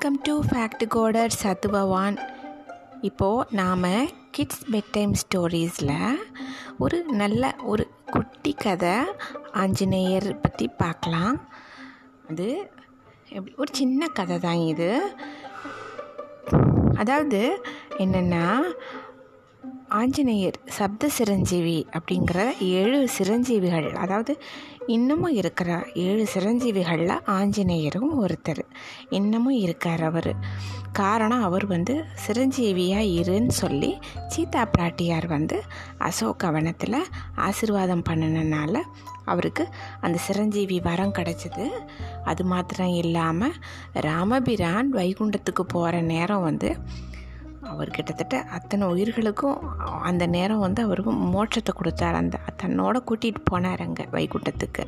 Welcome to fact coder சத்துபவான் இப்போது நாம் கிட்ஸ் பெட் டைம் ஸ்டோரீஸில் ஒரு நல்ல ஒரு குட்டி கதை ஆஞ்சநேயர் பற்றி பார்க்கலாம். அது எப்படி ஒரு சின்ன கதை தான் இது. அதாவது என்னென்னா ஆஞ்சநேயர் சப்த சிரஞ்சீவி அப்படிங்கிற ஏழு சிரஞ்சீவிகள் அதாவது இன்னமும் இருக்கிற ஏழு சிரஞ்சீவிகளில் ஆஞ்சநேயரும் ஒருத்தர். இன்னமும் இருக்கார் அவர். காரணம் அவர் வந்து சிரஞ்சீவியாக இருன்னு சொல்லி சீதா பிராட்டியார் வந்து அசோக வனத்தில் ஆசிர்வாதம் பண்ணினனால அவருக்கு அந்த சிரஞ்சீவி வரம் கிடச்சிது. அது மாத்திரம் இல்லாமல் ராமபிரான் வைகுண்டத்துக்கு போகிற நேரம் வந்து அவர் கிட்டத்தட்ட அத்தனை உயிர்களுக்கும் அந்த நேரம் வந்து அவருக்கு மோட்சத்தை கொடுத்தார். அந்த தன்னோட கூட்டிகிட்டு போனார் அங்கே வைகுண்டத்துக்கு.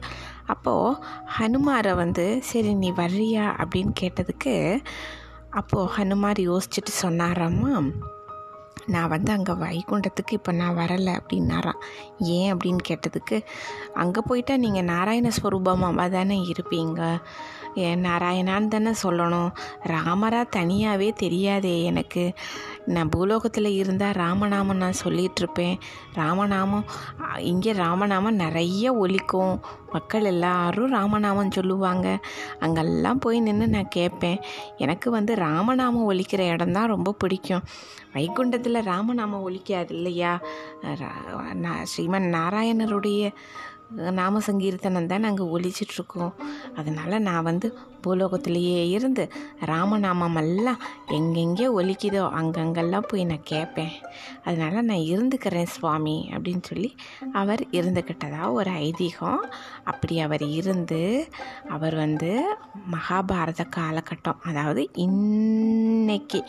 அப்போது ஹனுமாரை வந்து சரி நீ வர்றியா? அப்படின்னு கேட்டதுக்கு அப்போது ஹனுமார் யோசிச்சுட்டு சொன்னாராம்மா நான் வந்து அங்கே வைகுண்டத்துக்கு இப்போ நான் வரலை அப்படின்னாராம் ஏன் அப்படின்னு கேட்டதுக்கு அங்கே போயிட்டா நீங்கள் நாராயண ஸ்வரூபமாக தானே இருப்பீங்க? ஏன் நாராயணான்னு தானே சொல்லணும். ராமராக தனியாகவே தெரியாதே எனக்கு. நான் பூலோகத்தில் இருந்தால் ராமநாமம் நான் சொல்லிகிட்ருப்பேன் ராமநாமம் இங்கே ராமநாமம் நிறைய ஒலிக்கும். மக்கள் எல்லாரும் ராமநாமம் சொல்லுவாங்க. அங்கெல்லாம் போய் நின்று நான் கேட்பேன். எனக்கு வந்து ராமநாமம் ஒலிக்கிற இடம் தான் ரொம்ப பிடிக்கும். வைகுண்டத்தில் ராமநாமம் ஒலிக்காது இல்லையா? ஸ்ரீமன் நாராயணருடைய நாம சங்கீர்த்தனம் தான் நாங்கள் ஒழிச்சிட்ருக்கோம் அதனால் நான் வந்து பூலோகத்திலேயே இருந்து ராமநாமம் எல்லாம் எங்கெங்கே ஒலிக்குதோ அங்கங்கெல்லாம் போய் நான் கேட்பேன் அதனால் நான் இருந்துக்கிறேன் சுவாமி அப்படின்னு சொல்லி அவர் இருந்துக்கிட்டதா ஒரு ஐதீகம். அப்படி அவர் இருந்து அவர் வந்து மகாபாரத காலகட்டம் அதாவது இன்னைக்கு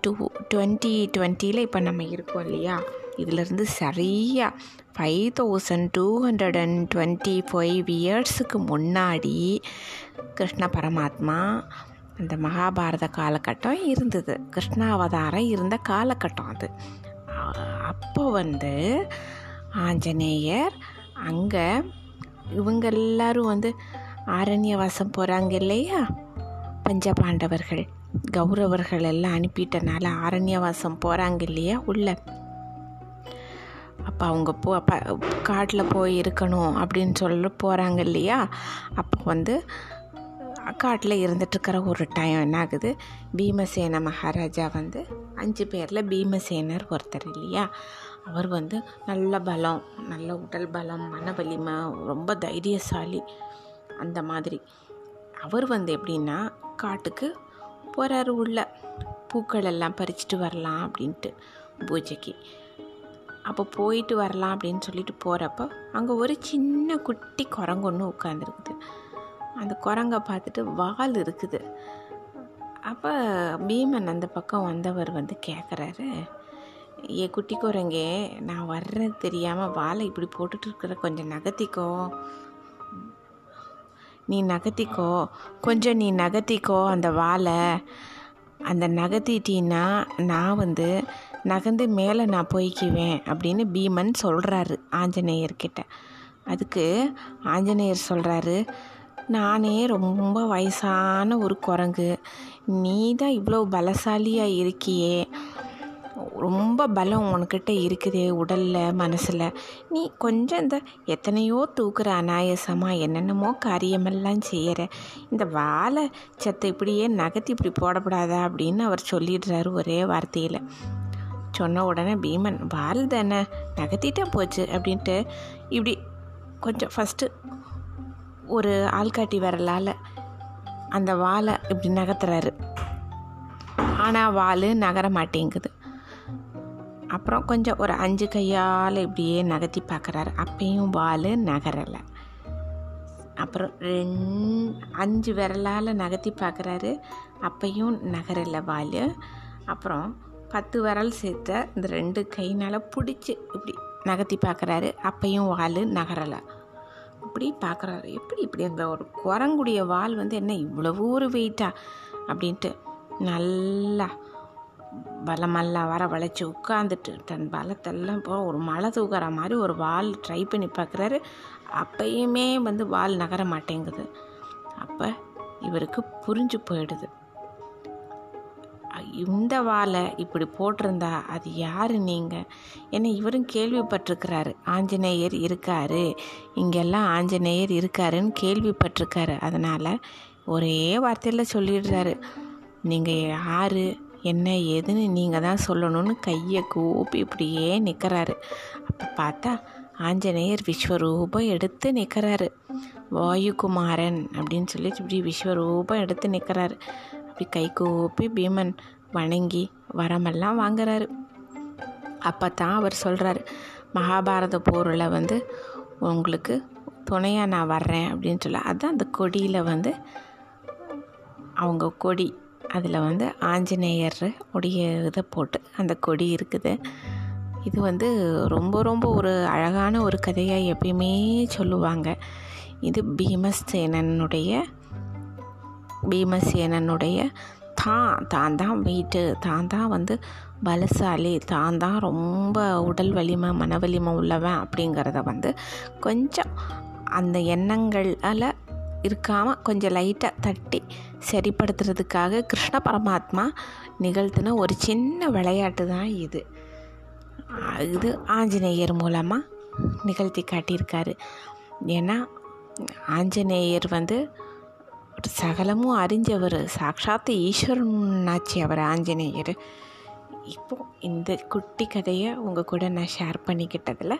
டூ டுவெண்ட்டி டுவெண்ட்டியில் இப்போ நம்ம இருக்கோம் இல்லையா? இதிலிருந்து சரியாக five thousand two hundred and twenty five இயர்ஸுக்கு முன்னாடி கிருஷ்ண பரமாத்மா அந்த மகாபாரத காலகட்டம் இருந்தது. கிருஷ்ணாவதாரம் இருந்த காலகட்டம் அது. அப்போ வந்து ஆஞ்சநேயர் அங்கே இவங்க எல்லாரும் வந்து ஆரண்யவாசம் போகிறாங்க இல்லையா? பஞ்சபாண்டவர்கள் கௌரவர்கள் எல்லாம் அனுப்பிட்டனால ஆரண்யவாசம் போகிறாங்க இல்லையா? உள்ள அப்போ அவங்க போ அப்போ காட்டில் போய் இருக்கணும் அப்படின்னு சொல்ல போகிறாங்க இல்லையா? அப்போ வந்து காட்டில் இருந்துட்டுருக்கிற ஒரு டைம் என்ன ஆகுது பீமசேன மகாராஜா வந்து அஞ்சு பேரில் பீமசேனர் ஒருத்தர் இல்லையா? அவர் வந்து நல்ல பலம் நல்ல உடல் பலம் மன வலிமை ரொம்ப தைரியசாலி. அந்த மாதிரி. அவர் வந்து எப்படின்னா காட்டுக்கு போகிறாரு உள்ள. பூக்கள் எல்லாம் பறிச்சுட்டு வரலாம் அப்படின்ட்டு பூஜைக்கு. அப்போ போயிட்டு வரலாம் அப்படின்னு சொல்லிட்டு போகிறப்ப அங்கே ஒரு சின்ன குட்டி குரங்கு ஒன்று உட்காந்துருக்குது அந்த குரங்கை பார்த்துட்டு வால் இருக்குது. அப்போ பீமன் அந்த பக்கம் வந்தவர் வந்து கேட்குறாரு ஏ குட்டி குரங்கே நான் வர்றது தெரியாமல் வாழை இப்படி போட்டுட்டு இருக்கிற கொஞ்சம் நகர்த்திக்கோ. நீ நகர்த்திக்கோ. கொஞ்சம் நீ நகர்த்திக்கோ அந்த வாழை அந்த நகர்த்திட்டீன்னா நான் வந்து நகர்ந்து மேலே நான் போய்க்குவேன் அப்படின்னு பீமன் சொல்கிறாரு ஆஞ்சநேயர்கிட்ட. அதுக்கு ஆஞ்சநேயர் சொல்கிறாரு நானே ரொம்ப வயசான ஒரு குரங்கு. நீ தான் இவ்வளோ பலசாலியாக இருக்கியே. ரொம்ப பலம் உனக்கிட்ட இருக்குதே உடலில் மனசில். நீ கொஞ்சம் இந்த எத்தனையோ தூக்குற அனாயசமாக என்னென்னமோ காரியமெல்லாம் செய்கிற இந்த வாழை சத்தை இப்படியே நகர்த்தி இப்படி போடப்படாதா? அப்படின்னு அவர் சொல்லிடுறாரு ஒரே வார்த்தையில். சொன்ன உடனே பீமன் வால் தானே நகர்த்திட்டா போச்சு அப்படின்ட்டு இப்படி கொஞ்சம் ஃபஸ்ட்டு ஒரு ஆள்காட்டி வரலால் அந்த வாழை இப்படி நகர்த்துறாரு. ஆனால் வால் நகர மாட்டேங்குது. அப்புறம் கொஞ்சம் ஒரு அஞ்சு கையால் இப்படியே நகர்த்தி பார்க்குறாரு அப்பையும் வால் நகரலை. அப்புறம் ரெண் அஞ்சு விரலால் நகர்த்தி பார்க்குறாரு அப்பையும் நகரலை வால் அப்புறம் பத்து விரல் சேர்த்த இந்த ரெண்டு கைனால் பிடிச்சி இப்படி நகர்த்தி பார்க்குறாரு. அப்பையும் வால் நகரலை. இப்படி பார்க்குறாரு. எப்படி இப்படி அந்த ஒரு குரங்குடைய வால் வந்து என்ன இவ்வளவு ஒரு வெயிட்டா அப்படின்ட்டு நல்லா பலமெல்லாம் வர வளைச்சி உட்காந்துட்டு தன் பலத்தெல்லாம் போ ஒரு மழை தூக்குற மாதிரி ஒரு வால் ட்ரை பண்ணி பார்க்குறாரு. அப்பயுமே வந்து வால் நகர மாட்டேங்குது. அப்போ இவருக்கு புரிஞ்சு போயிடுது. இந்த வாழை இப்படி போட்டிருந்தா அது யார் நீங்கள் ஏன்னா இவரும் கேள்விப்பட்டிருக்கிறாரு. ஆஞ்சநேயர் இருக்காரு. இங்கெல்லாம் ஆஞ்சநேயர் இருக்காருன்னு கேள்விப்பட்டிருக்காரு. அதனால் ஒரே வார்த்தையில் சொல்லிடுறாரு. நீங்கள் யார்? என்ன ஏதுன்னு நீங்கள் தான் சொல்லணும்னு கையை கூப்பி இப்படியே நிற்கிறாரு அப்போ பார்த்தா ஆஞ்சநேயர் விஸ்வரூபம் எடுத்து நிற்கிறாரு வாயுகுமாரன் அப்படின்னு சொல்லி இப்படி விஸ்வரூபம் எடுத்து நிற்கிறாரு அப்படி கை கூப்பி பீமன் வணங்கி வரமெல்லாம் வாங்குறாரு. அப்போ தான் அவர் சொல்கிறாரு மகாபாரத போரில் வந்து உங்களுக்கு துணையாக நான் வர்றேன் அப்படின்னு சொல்ல அதுதான் அந்த கொடியில் வந்து அவங்க கொடி அதில் வந்து ஆஞ்சநேயர் உடைய இதை போட்டு அந்த கொடி இருக்குது. இது வந்து ரொம்ப ரொம்ப ஒரு அழகான ஒரு கதையாக எப்பயுமே சொல்லுவாங்க. இது பீமசேனனுடைய பீமசேனனுடைய தான் தான் தான் வெயிட்டு தான் தான் வந்து பலசாலி தான் தான் ரொம்ப உடல் வலிமை மன வலிமை உள்ளவன் அப்படிங்கிறத வந்து கொஞ்சம் அந்த எண்ணங்களால் இருக்காமல் கொஞ்சம் லைட்டாக தட்டி சரிப்படுத்துறதுக்காக கிருஷ்ண பரமாத்மா நிகழ்த்தின ஒரு சின்ன விளையாட்டு தான் இது. இது ஆஞ்சநேயர் மூலமாக நிகழ்த்தி காட்டியிருக்காரு. ஏன்னா ஆஞ்சநேயர் வந்து சகலமும் அறிஞ்சவர் சாட்சாத்து ஈஸ்வரனாச்சு அவர் ஆஞ்சநேயர் இப்போது இந்த குட்டி கதையை உங்கள் கூட நான் ஷேர் பண்ணிக்கிட்டதில்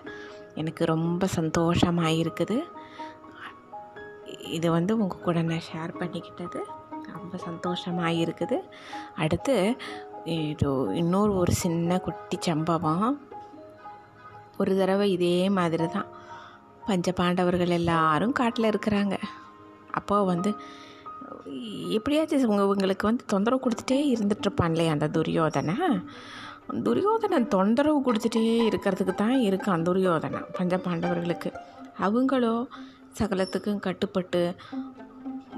எனக்கு ரொம்ப சந்தோஷமாக இருக்குது இது வந்து உங்கள் கூட நான் ஷேர் பண்ணிக்கிட்டது ரொம்ப சந்தோஷமாக இருக்குது அடுத்து இது இன்னொரு ஒரு சின்ன குட்டி சம்பவம் ஒரு தடவை இதே மாதிரி தான் பஞ்ச பாண்டவர்கள் எல்லாரும் காட்டில் இருக்கிறாங்க அப்போ வந்து எப்படியாச்சும் உங்களுக்கு இவங்களுக்கு வந்து தொந்தரவு கொடுத்துட்டே இருந்துட்டுருப்பான்லே அந்த துரியோதனை? துரியோதனன் தொந்தரவு கொடுத்துட்டே இருக்கிறதுக்கு தான் இருக்கான் துரியோதனன் பஞ்ச பாண்டவர்களுக்கு. அவங்களோ சகலத்துக்கும் கட்டுப்பட்டு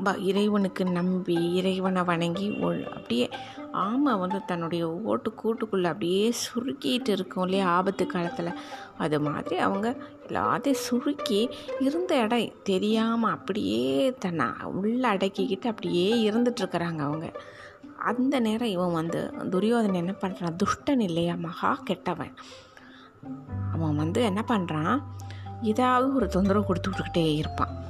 இறைவனுக்கு நம்பி இறைவனை வணங்கி அப்படியே ஆமை வந்து தன்னுடைய ஓட்டு கூட்டுக்குள்ளே அப்படியே சுருக்கிட்டு இருக்கும் இல்லையா ஆபத்து காலத்தில். அது மாதிரி அவங்க எல்லாத்தையும் சுருக்கி இருந்த இடம் தெரியாமல் அப்படியே தன்னை உள்ளே அடக்கிக்கிட்டு அப்படியே இருந்துட்டுருக்குறாங்க அவங்க. அந்த நேரம் இவன் வந்து துரியோதனை என்ன பண்ணுறான் துஷ்டன் இல்லையா மகா கெட்டவன். அவன் வந்து என்ன பண்ணுறான் ஏதாவது ஒரு தொந்தரவு கொடுத்துக்கிட்டே இருப்பான்.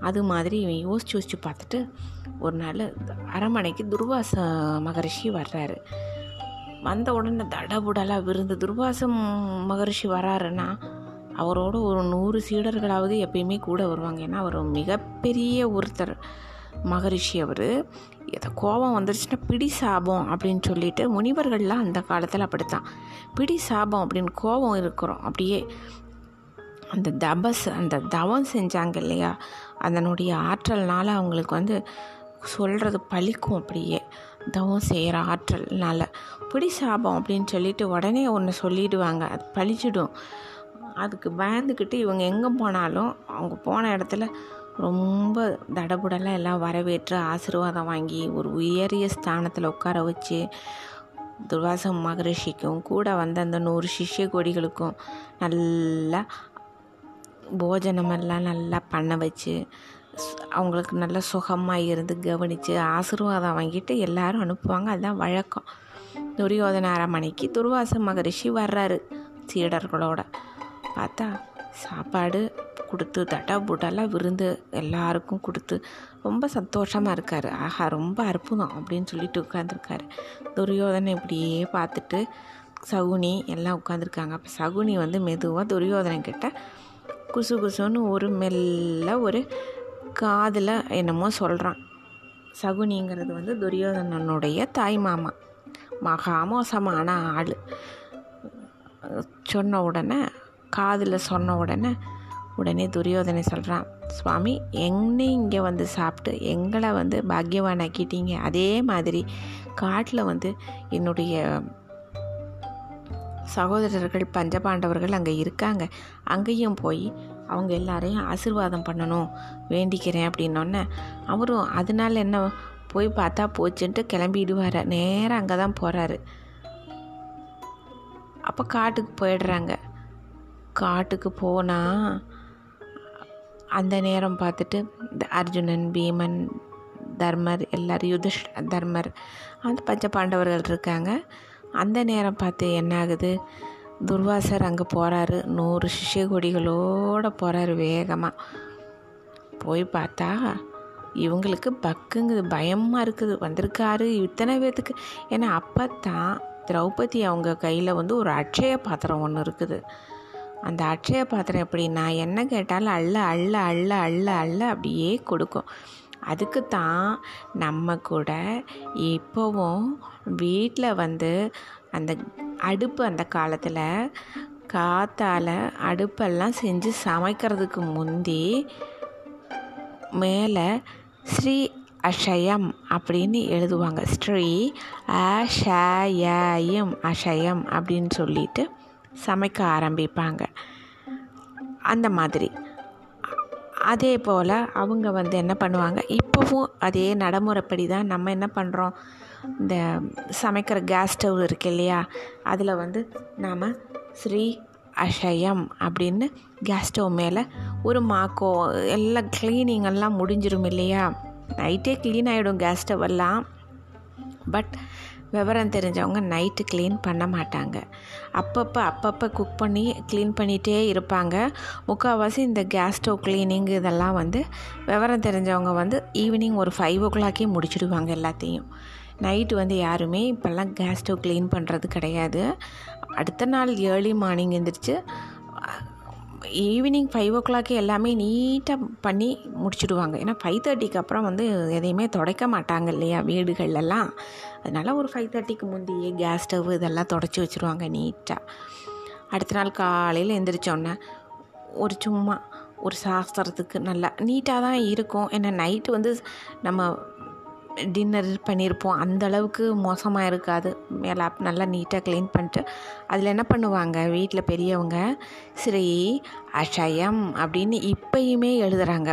அது மாதிரி இவன் யோசிச்சு யோசிச்சு பார்த்துட்டு ஒரு நாள் அரமனைக்கு துர்வாச மகரிஷி வர்றாரு. வந்த உடனே தடபுடலாக விருந்து துர்வாச மகரிஷி வராருன்னா அவரோட ஒரு நூறு சீடர்களாவது எப்பயுமே கூட வருவாங்க. ஏன்னா அவர் மிகப்பெரிய ஒருத்தர் மகரிஷி அவர். எதை கோபம் வந்துருச்சுன்னா பிடி சாபம் அப்படின்னு சொல்லிட்டு முனிவர்கள்லாம் அந்த காலத்தில் அப்படித்தான். பிடி சாபம் அப்படின்னு கோபம் இருக்கிறோம். அப்படியே அந்த தபஸ் அந்த தவம் செஞ்சாங்க இல்லையா? அதனுடைய ஆற்றல்னால் அவங்களுக்கு வந்து சொல்கிறது பழிக்கும் அப்படியே. தவம் செய்கிற ஆற்றல்னால. பிடி சாபம் அப்படின்னு சொல்லிட்டு உடனே ஒன்று சொல்லிடுவாங்க. அது பழிச்சிடும். அதுக்கு பயந்துக்கிட்டு இவங்க எங்கே போனாலும் அவங்க போன இடத்துல ரொம்ப தடபுடலாக எல்லாம் வரவேற்று ஆசீர்வாதம் வாங்கி ஒரு உயரிய ஸ்தானத்தில் உட்கார வச்சு துர்வாச மகரிஷிக்கும் கூட வந்த அந்த நூறு சிஷ்ய கொடிகளுக்கும் நல்லா போஜனமெல்லாம் நல்லா பண்ண வச்சு அவங்களுக்கு நல்ல சுகமாக இருந்து கவனித்து ஆசீர்வாதம் வாங்கிட்டு எல்லாரும் அனுப்புவாங்க. அதுதான் வழக்கம். துரியோதன அரமனைக்கு துர்வாச மகரிஷி வர்றாரு சீடர்களோட. பார்த்தா சாப்பாடு கொடுத்து தட்டா புட்டெல்லாம் விருந்து எல்லாருக்கும் கொடுத்து ரொம்ப சந்தோஷமாக இருக்கார். ஆஹா ரொம்ப அற்புதம் அப்படின்னு சொல்லிட்டு உட்காந்துருக்காரு துரியோதனை இப்படியே பார்த்துட்டு சகுனி எல்லாம் உட்காந்துருக்காங்க அப்போ சகுனி வந்து மெதுவாக துரியோதனன் கிட்ட குசு குசுன்னு ஒரு மெல்ல ஒரு காதில் என்னமோ சொல்கிறான் சகுனிங்கிறது வந்து துரியோதனனுடைய தாய் மாமா. மகா மோசமான ஆள். சொன்ன உடனே காதில் சொன்ன உடனே உடனே துரியோதனை சொல்கிறான் சுவாமி என்னை இங்கே வந்து சாப்பிட்டு எங்களை வந்து பாக்கியவானாக்கிட்டீங்க அதே மாதிரி காட்டில் வந்து என்னுடைய சகோதரர்கள் பஞ்சபாண்டவர்கள் அங்கே இருக்காங்க. அங்கேயும் போய் அவங்க எல்லாரையும் ஆசிர்வாதம் பண்ணணும் வேண்டிக்கிறேன் அப்படின்னோடனே அவரும் அதனால என்ன போய் பார்த்தா போச்சுன்ட்டு கிளம்பிடுவார். நேராக அங்கே தான் போகிறாரு அப்போ காட்டுக்கு போயிடுறாங்க. காட்டுக்கு போனால் அந்த நேரம் பார்த்துட்டு இந்த அர்ஜுனன் பீமன் தர்மர் எல்லோரும் யுதிஷ் தர்மர் அந்த பஞ்ச பாண்டவர்கள் இருக்காங்க. அந்த நேரம் பார்த்து என்ன ஆகுது துர்வாசர் அங்கே போகிறாரு நூறு சிஷ்ய கொடிகளோடு போகிறாரு வேகமாக போய் பார்த்தா இவங்களுக்கு பக்குங்குது பயமாக இருக்குது. வந்திருக்காரு இத்தனை பேர்த்துக்கு ஏன்னா அப்போ தான் திரௌபதி அவங்க கையில் வந்து ஒரு அட்சய பாத்திரம் ஒன்று இருக்குது. அந்த அட்சய பாத்திரம் எப்படின்னா என்ன கேட்டாலும் அள்ள அள்ள அள்ள அள்ள அள்ள அப்படியே கொடுக்கும். அதுக்கு தான் நம்ம கூட இப்போவும் வீட்டில் வந்து அந்த அடுப்பு அந்த காலத்தில் காற்றால் அடுப்பெல்லாம் செஞ்சு சமைக்கிறதுக்கு முந்தி மேலே ஸ்ரீ அஷயம் அப்படின்னு எழுதுவாங்க. ஸ்ரீ அஷயம் அஷயம் அப்படின்னு சொல்லிட்டு சமைக்க ஆரம்பிப்பாங்க. அந்த மாதிரி. அதே போல் அவங்க வந்து என்ன பண்ணுவாங்க இப்போவும் அதே நடைமுறைப்படி தான் நம்ம என்ன பண்ணுறோம் இந்த சமைக்கிற கேஸ் ஸ்டவ் இருக்கு இல்லையா அதில் வந்து நாம் ஸ்ரீ அஷயம் அப்படின்னு கேஸ் ஸ்டவ் மேலே ஒரு மாக்கோ எல்லாம் க்ளீனிங் எல்லாம் முடிஞ்சிடும் இல்லையா. நைட்டே க்ளீன் ஆகிடும் கேஸ் ஸ்டவ் எல்லாம். பட் விவரம் தெரிஞ்சவங்க நைட்டு க்ளீன் பண்ண மாட்டாங்க. அப்பப்போ அப்பப்போ குக் பண்ணி க்ளீன் பண்ணிகிட்டே இருப்பாங்க. முக்கால்வாசி இந்த கேஸ் ஸ்டவ் க்ளீனிங் இதெல்லாம் வந்து விவரம் தெரிஞ்சவங்க வந்து ஈவினிங் ஒரு ஃபைவ் ஓ கிளாக்கே முடிச்சுடுவாங்க எல்லாத்தையும். நைட்டு வந்து யாருமே இப்போல்லாம் கேஸ் ஸ்டவ் க்ளீன் பண்ணுறது கிடையாது. அடுத்த நாள் ஏர்லி மார்னிங் எழுந்திரிச்சு ஈவினிங் ஃபைவ் ஓ கிளாக்கே எல்லாமே நீட்டாக பண்ணி முடிச்சுடுவாங்க. ஏன்னா ஃபைவ் தேர்ட்டிக்கு அப்புறம் வந்து எதையுமே துடைக்க மாட்டாங்க இல்லையா வீடுகள்லாம் அதனால் ஒரு ஃபைவ் தேர்ட்டிக்கு முந்தையே கேஸ் ஸ்டவ் இதெல்லாம் தொடச்சி வச்சுருவாங்க நீட்டாக அடுத்த நாள் காலையில் எந்திரிச்சோன்னே ஒரு சும்மா ஒரு சாஸ்திரத்துக்கு நல்லா நீட்டாக தான் இருக்கும். ஏன்னா நைட்டு வந்து நம்ம டின்னர் பண்ணியிருப்போம் அந்த அளவுக்கு மோசமாக இருக்காது. மேலே நல்லா நீட்டாக க்ளீன் பண்ணிட்டு அதில் என்ன பண்ணுவாங்க வீட்டில் பெரியவங்க? ஸ்ரீ அஷயம் அப்படின்னு இப்பயுமே எழுதுகிறாங்க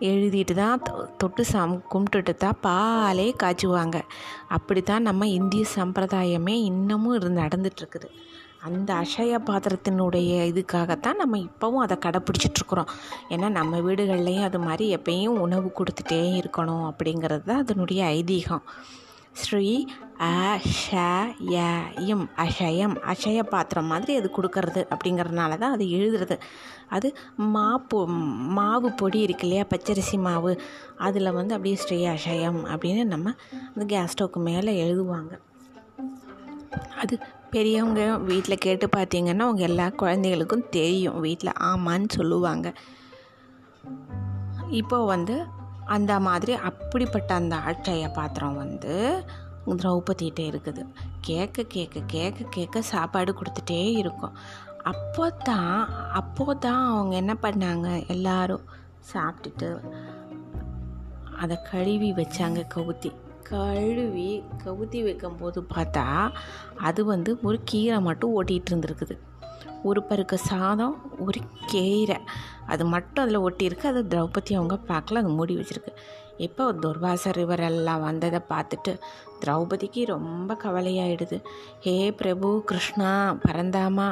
எழுதிட்டு தான் தொட்டு சம் கும்பிட்டுட்டு தான் பாலே காய்ச்சுவாங்க. அப்படி தான் நம்ம இந்திய சம்பிரதாயமே இன்னமும் இருந்து நடந்துட்டுருக்குது. அந்த அஷய பாத்திரத்தினுடைய இதுக்காகத்தான் நம்ம இப்போவும் அதை கடைப்பிடிச்சிட்ருக்குறோம் ஏன்னா நம்ம வீடுகள்லேயும் அது மாதிரி எப்பயும் உணவு கொடுத்துட்டே இருக்கணும் அப்படிங்கிறது தான் அதனுடைய ஐதீகம். ஸ்ரீ அஷயம் அஷயம் அஷய பாத்திரம் மாதிரி அது கொடுக்கறது அப்படிங்கிறதுனால தான் அது எழுதுறது. அது மா பொ மாவு பொடி இருக்கு இல்லையா பச்சரிசி மாவு அதில் வந்து அப்படியே ஸ்ரீ அஷயம் அப்படின்னு நம்ம அந்த கேஸ் ஸ்டவ்க்கு மேலே எழுதுவாங்க. அது பெரியவங்க வீட்டில் கேட்டு பார்த்தீங்கன்னா அவங்க எல்லா குழந்தைகளுக்கும் தெரியும். வீட்டில் ஆமான்னு சொல்லுவாங்க. இப்போ வந்து அந்த மாதிரி அப்படிப்பட்ட அந்த அட்சய பாத்திரம் வந்து திரௌபதிகிட்ட இருக்குது. கேட்க கேட்க கேட்க கேட்க சாப்பாடு கொடுத்துட்டே இருக்கும். அப்போ தான் அப்போ தான் அவங்க என்ன பண்ணாங்க? எல்லாரும் சாப்பிட்டுட்டு அதை கழுவி வச்சாங்க கவுத்தி. கழுவி கவுத்தி வைக்கும்போது பார்த்தா அது வந்து ஒரு கீரை மட்டும் ஓட்டிகிட்டு இருந்திருக்குது. ஒரு பருக்கு சாதம் ஒரு கீரை. அது மட்டும் அதில் ஒட்டியிருக்கு. அது திரௌபதி அவங்க பார்க்கல அது மூடி வச்சுருக்கு. இப்போ துர்வாசர் இவரெல்லாம் வந்ததை பார்த்துட்டு திரௌபதிக்கு ரொம்ப கவலையாயிடுது. ஹே பிரபு கிருஷ்ணா பரந்தாமா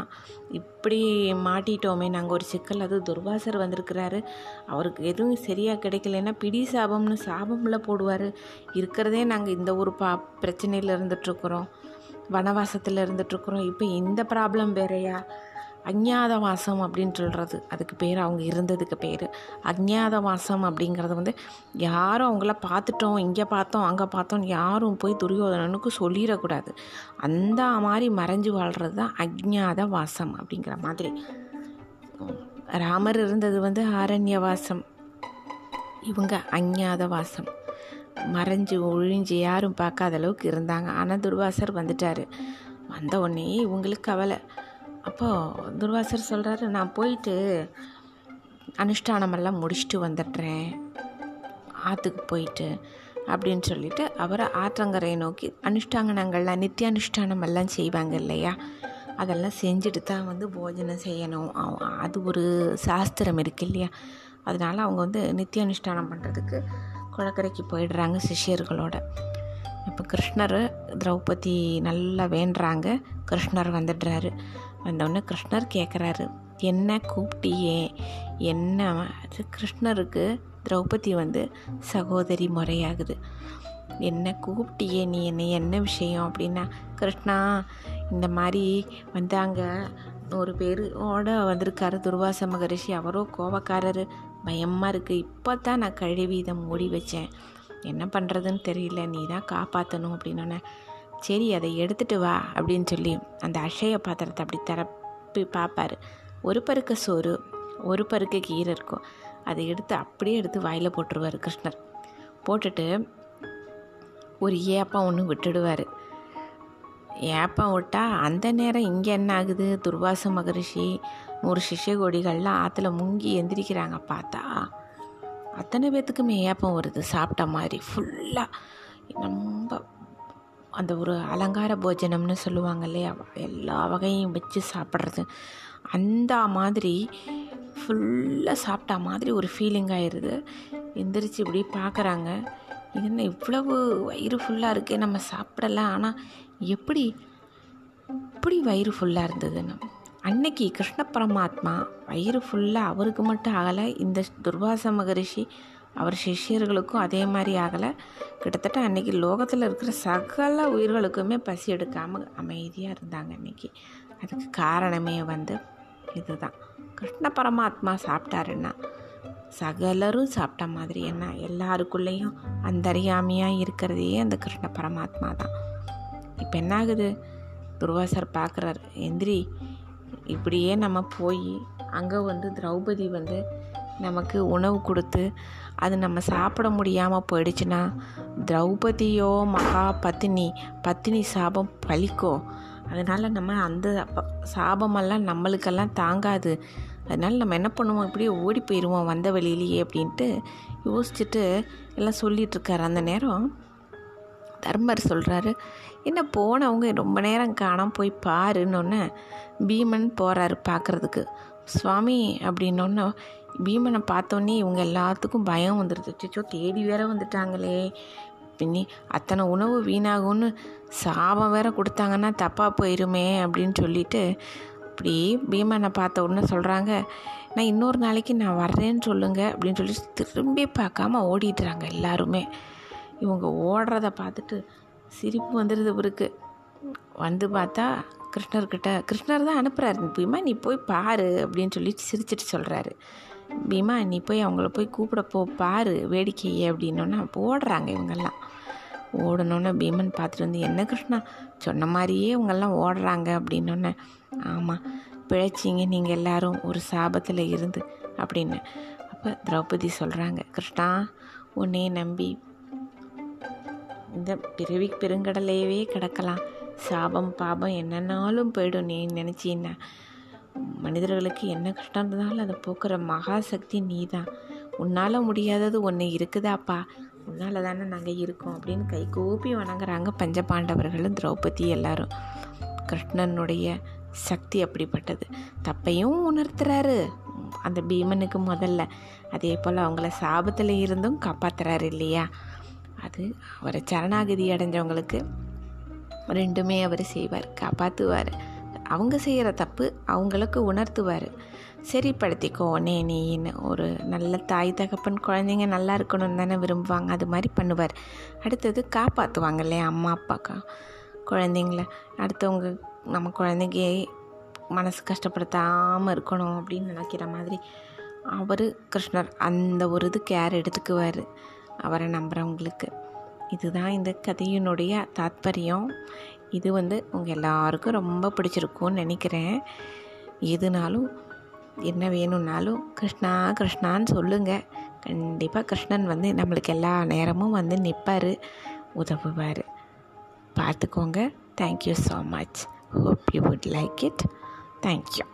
இப்படி மாட்டிட்டோமே. நாங்கள் ஒரு சிக்கல் அது துர்வாசர் வந்திருக்கிறாரு. அவருக்கு எதுவும் சரியாக கிடைக்கலன்னா பிடி சாபம்னு சாபமில் போடுவார். இருக்கிறதே நாங்கள் இந்த ஒரு பா பிரச்சனையில் இருந்துகிட்ருக்குறோம் வனவாசத்தில் இருந்துகிட்ருக்குறோம் இப்போ இந்த ப்ராப்ளம் வேறையா? அஞ்ஞாத வாசம் அப்படின்னு சொல்கிறது அதுக்கு பேர் அவங்க இருந்ததுக்கு பேர். அஞ்ஞாத வாசம் அப்படிங்கிறது வந்து யாரும் அவங்கள பார்த்துட்டோம் இங்கே பார்த்தோம் அங்கே பார்த்தோம் யாரும் போய் துரியோதனனுக்கு சொல்லிடக்கூடாது. அந்த மாதிரி மறைஞ்சு வாழ்கிறது தான் அஜ்ஞாத வாசம் அப்படிங்கிற மாதிரி. ராமர் இருந்தது வந்து ஆரண்ய வாசம் இவங்க அஞ்ஞாத வாசம் மறைஞ்சு ஒழிஞ்சு யாரும் பார்க்காத அளவுக்கு இருந்தாங்க. ஆனால் துர்வாசர் வந்துட்டார். வந்த உடனே இவங்களுக்கு கவலை. அப்போது துர்வாசர் சொல்கிறாரு நான் போயிட்டு அனுஷ்டானமெல்லாம் முடிச்சுட்டு வந்துடுறேன். ஆற்றுக்கு போயிட்டு அப்படின்னு சொல்லிட்டு அவரை ஆற்றங்கரையை நோக்கி அனுஷ்டாங்கனங்கள்லாம் நித்திய அனுஷ்டானம் எல்லாம் செய்வாங்க இல்லையா? அதெல்லாம் செஞ்சுட்டு தான் வந்து போஜனம் செய்யணும். அது ஒரு சாஸ்திரம் இருக்குது இல்லையா? அதனால் அவங்க வந்து நித்திய அனுஷ்டானம் பண்ணுறதுக்கு குளக்கரைக்கு போயிடுறாங்க சிஷியர்களோட. இப்போ கிருஷ்ணர் திரௌபதி நல்லா வேண்டுறாங்க. கிருஷ்ணர் வந்துடுறாரு. வந்தோடனே கிருஷ்ணர் கேட்குறாரு என்ன கூப்பிட்டியே? என்ன கிருஷ்ணருக்கு திரௌபதி வந்து சகோதரி முறையாகுது. என்ன கூப்பிட்டியே நீ? என்ன என்ன விஷயம்? அப்படின்னா கிருஷ்ணா இந்த மாதிரி வந்து அங்கே ஒரு பேரோட வந்திருக்காரு துர்வாச மகரிஷி. அவரோ கோவக்காரர் பயமாக இருக்குது இப்போ தான் நான் கழுவி இதை மூடி வச்சேன். என்ன பண்ணுறதுன்னு தெரியல. நீ தான் காப்பாற்றணும் அப்படின்னோடனே சரி அதை எடுத்துகிட்டு வா அப்படின்னு சொல்லி அந்த அஷய பாத்திரத்தை அப்படி திறப்பி பார்ப்பார். ஒரு பருக்க சோறு ஒரு பருக்க கீரை இருக்கும். அதை எடுத்து அப்படியே எடுத்து வாயில் போட்டுருவார் கிருஷ்ணர். போட்டுட்டு ஒரு ஏப்பம் ஒன்று விட்டுடுவார். ஏப்பம் விட்டால் அந்த நேரம் இங்கே என்ன ஆகுது? துர்வாச மகரிஷி நூறு சிஷ்ய கொடிகள்லாம் ஆற்றுல முங்கி எந்திரிக்கிறாங்க. பார்த்தா அத்தனை பேர்த்துக்குமே ஏப்பம் வருது. சாப்பிட்ட மாதிரி ஃபுல்லாக ரொம்ப அந்த ஒரு அலங்கார போஜனம்னு சொல்லுவாங்க இல்லையா? எல்லா வகையும் வச்சு சாப்பிட்றது. அந்த மாதிரி ஃபுல்லாக சாப்பிட்டா மாதிரி ஒரு ஃபீலிங் ஆயிடுது எந்திரிச்சு இப்படி பார்க்குறாங்க. இது என்ன இவ்வளவு வயிறு ஃபுல்லாக இருக்கே நம்ம சாப்பிடலாம் ஆனால் எப்படி இப்படி வயிறு ஃபுல்லாக இருந்ததுன்னு. அன்னைக்கு கிருஷ்ண பரமாத்மா வயிறு ஃபுல்லாக அவருக்கு மட்டும் ஆகலை. இந்த துர்வாச மகரிஷி அவர் சிஷ்யர்களுக்கும் அதே மாதிரி ஆகலை. கிட்டத்தட்ட அன்றைக்கி லோகத்தில் இருக்கிற சகல உயிர்களுக்குமே பசி எடுக்காமல் அமைதியாக இருந்தாங்க அன்றைக்கி அதுக்கு காரணமே வந்து இதுதான். கிருஷ்ண பரமாத்மா சாப்பிட்டாருன்னா சகலரும் சாப்பிட்ட மாதிரி என்ன? எல்லாருக்குள்ளேயும் அந்தரியாமையாக இருக்கிறதே அந்த கிருஷ்ண பரமாத்மா தான். இப்போ என்ன ஆகுது துர்வாசர் பார்க்குறாரு எந்திரி இப்படியே நம்ம போய் அங்கே வந்து திரௌபதி வந்து நமக்கு உணவு கொடுத்து அது நம்ம சாப்பிட முடியாமல் போயிடுச்சுன்னா திரௌபதியோ மகா பத்தினி பத்தினி சாபம் பழிக்கும் அதனால் நம்ம அந்த சாபமெல்லாம் நம்மளுக்கெல்லாம் தாங்காது. அதனால் நம்ம என்ன பண்ணுவோம்? இப்படியே ஓடி போயிடுவோம் வந்த வழியிலேயே அப்படின்ட்டு யோசிச்சுட்டு எல்லாம் சொல்லிகிட்ருக்காரு அந்த நேரம் தர்மர் சொல்கிறாரு என்ன போனவங்க ரொம்ப நேரம் காணாம போய் பாருன்னொன்னே பீமன் போகிறாரு பார்க்குறதுக்கு. சுவாமி அப்படின்னொன்னே பீமனை பார்த்தோன்னே இவங்க எல்லாத்துக்கும் பயம் வந்துடுது சிச்சோ தேடி வேற வந்துட்டாங்களே. பின்னி அத்தனை உணவு வீணாகும்னு சாபம் வேற கொடுத்தாங்கன்னா தப்பாக போயிருமே அப்படின்னு சொல்லிட்டு இப்படி பீமனை பார்த்த உடனே சொல்கிறாங்க நான் இன்னொரு நாளைக்கு நான் வர்றேன்னு சொல்லுங்க அப்படின்னு சொல்லி திரும்பி பார்க்காம ஓடிடுறாங்க எல்லாருமே. இவங்க ஓடுறத பார்த்துட்டு சிரிப்பு வந்துடுது இவருக்கு. வந்து பார்த்தா கிருஷ்ணர்கிட்ட கிருஷ்ணர் தான் அனுப்புகிறாரு பீமா நீ போய் பாரு அப்படின்னு சொல்லி சிரிச்சிட்டு சொல்கிறாரு பீமா நீ போய் அவங்கள போய் கூப்பிட போ பாரு வேடிக்கையே அப்படின்னோன்னா ஓடுறாங்க இவங்கெல்லாம். ஓடணுன்னு பீமன் பார்த்துட்டு வந்து என்ன கிருஷ்ணா சொன்ன மாதிரியே இவங்கெல்லாம் ஓடுறாங்க அப்படின்னோன்னே ஆமாம் பிழைச்சிங்க நீங்கள் எல்லாரும் ஒரு சாபத்தில் இருந்து அப்படின்னு. அப்போ திரௌபதி சொல்கிறாங்க கிருஷ்ணா உன்னையே நம்பி இந்த பிறவி பெருங்கடலையவே கிடக்கலாம். சாபம் பாபம் என்னன்னாலும் போயிடும். நீ நினச்சின்னா மனிதர்களுக்கு என்ன கஷ்டம் இருந்தாலும் அதை போக்குற மகாசக்தி நீ தான் உன்னால் முடியாதது ஒன்று இருக்குதாப்பா? உன்னால் தானே நாங்கள் இருக்கோம் அப்படின்னு கை கூப்பி வணங்குறாங்க பஞ்சபாண்டவர்களும் திரௌபதி எல்லாரும். கிருஷ்ணனுடைய சக்தி அப்படிப்பட்டது. தப்பையும் உணர்த்துறாரு. அந்த பீமனுக்கு முதல்ல. அதே போல் அவங்கள சாபத்தில் இருந்தும் காப்பாற்றுறாரு இல்லையா? அது அவரை சரணாகதி அடைஞ்சவங்களுக்கு ரெண்டுமே அவர் செய்வார் காப்பாற்றுவார் அவங்க செய்கிற தப்பு அவங்களுக்கு உணர்த்துவார். சரிப்படுத்திக்கோ உடனே நீன்னு ஒரு நல்ல தாய் தகப்பன் குழந்தைங்க நல்லா இருக்கணும்னு தானே விரும்புவாங்க. அது மாதிரி பண்ணுவார். அடுத்தது காப்பாற்றுவாங்க இல்லையா அம்மா அப்பாக்கா. குழந்தைங்கள அடுத்தவங்க நம்ம குழந்தைங்க மனசு கஷ்டப்படுத்தாமல் இருக்கணும் அப்படின்னு நினைக்கிற மாதிரி அவர் கிருஷ்ணர் அந்த ஒரு இது கேர் எடுத்துக்குவார். அவரை நம்புகிறவங்களுக்கு இதுதான் இந்த கதையினுடைய தாத்பரியம். இது வந்து உங்கள் எல்லாருக்கும் ரொம்ப பிடிச்சிருக்கும்னு நினைக்கிறேன். எதுனாலும் என்ன வேணும்னாலும் கிருஷ்ணா கிருஷ்ணான்னு சொல்லுங்கள் கண்டிப்பாக கிருஷ்ணன் வந்து நம்மளுக்கு எல்லா நேரமும் வந்து நிற்பார் உதவுவார். பார்த்துக்கோங்க. Thank you so much hope you would like it thank you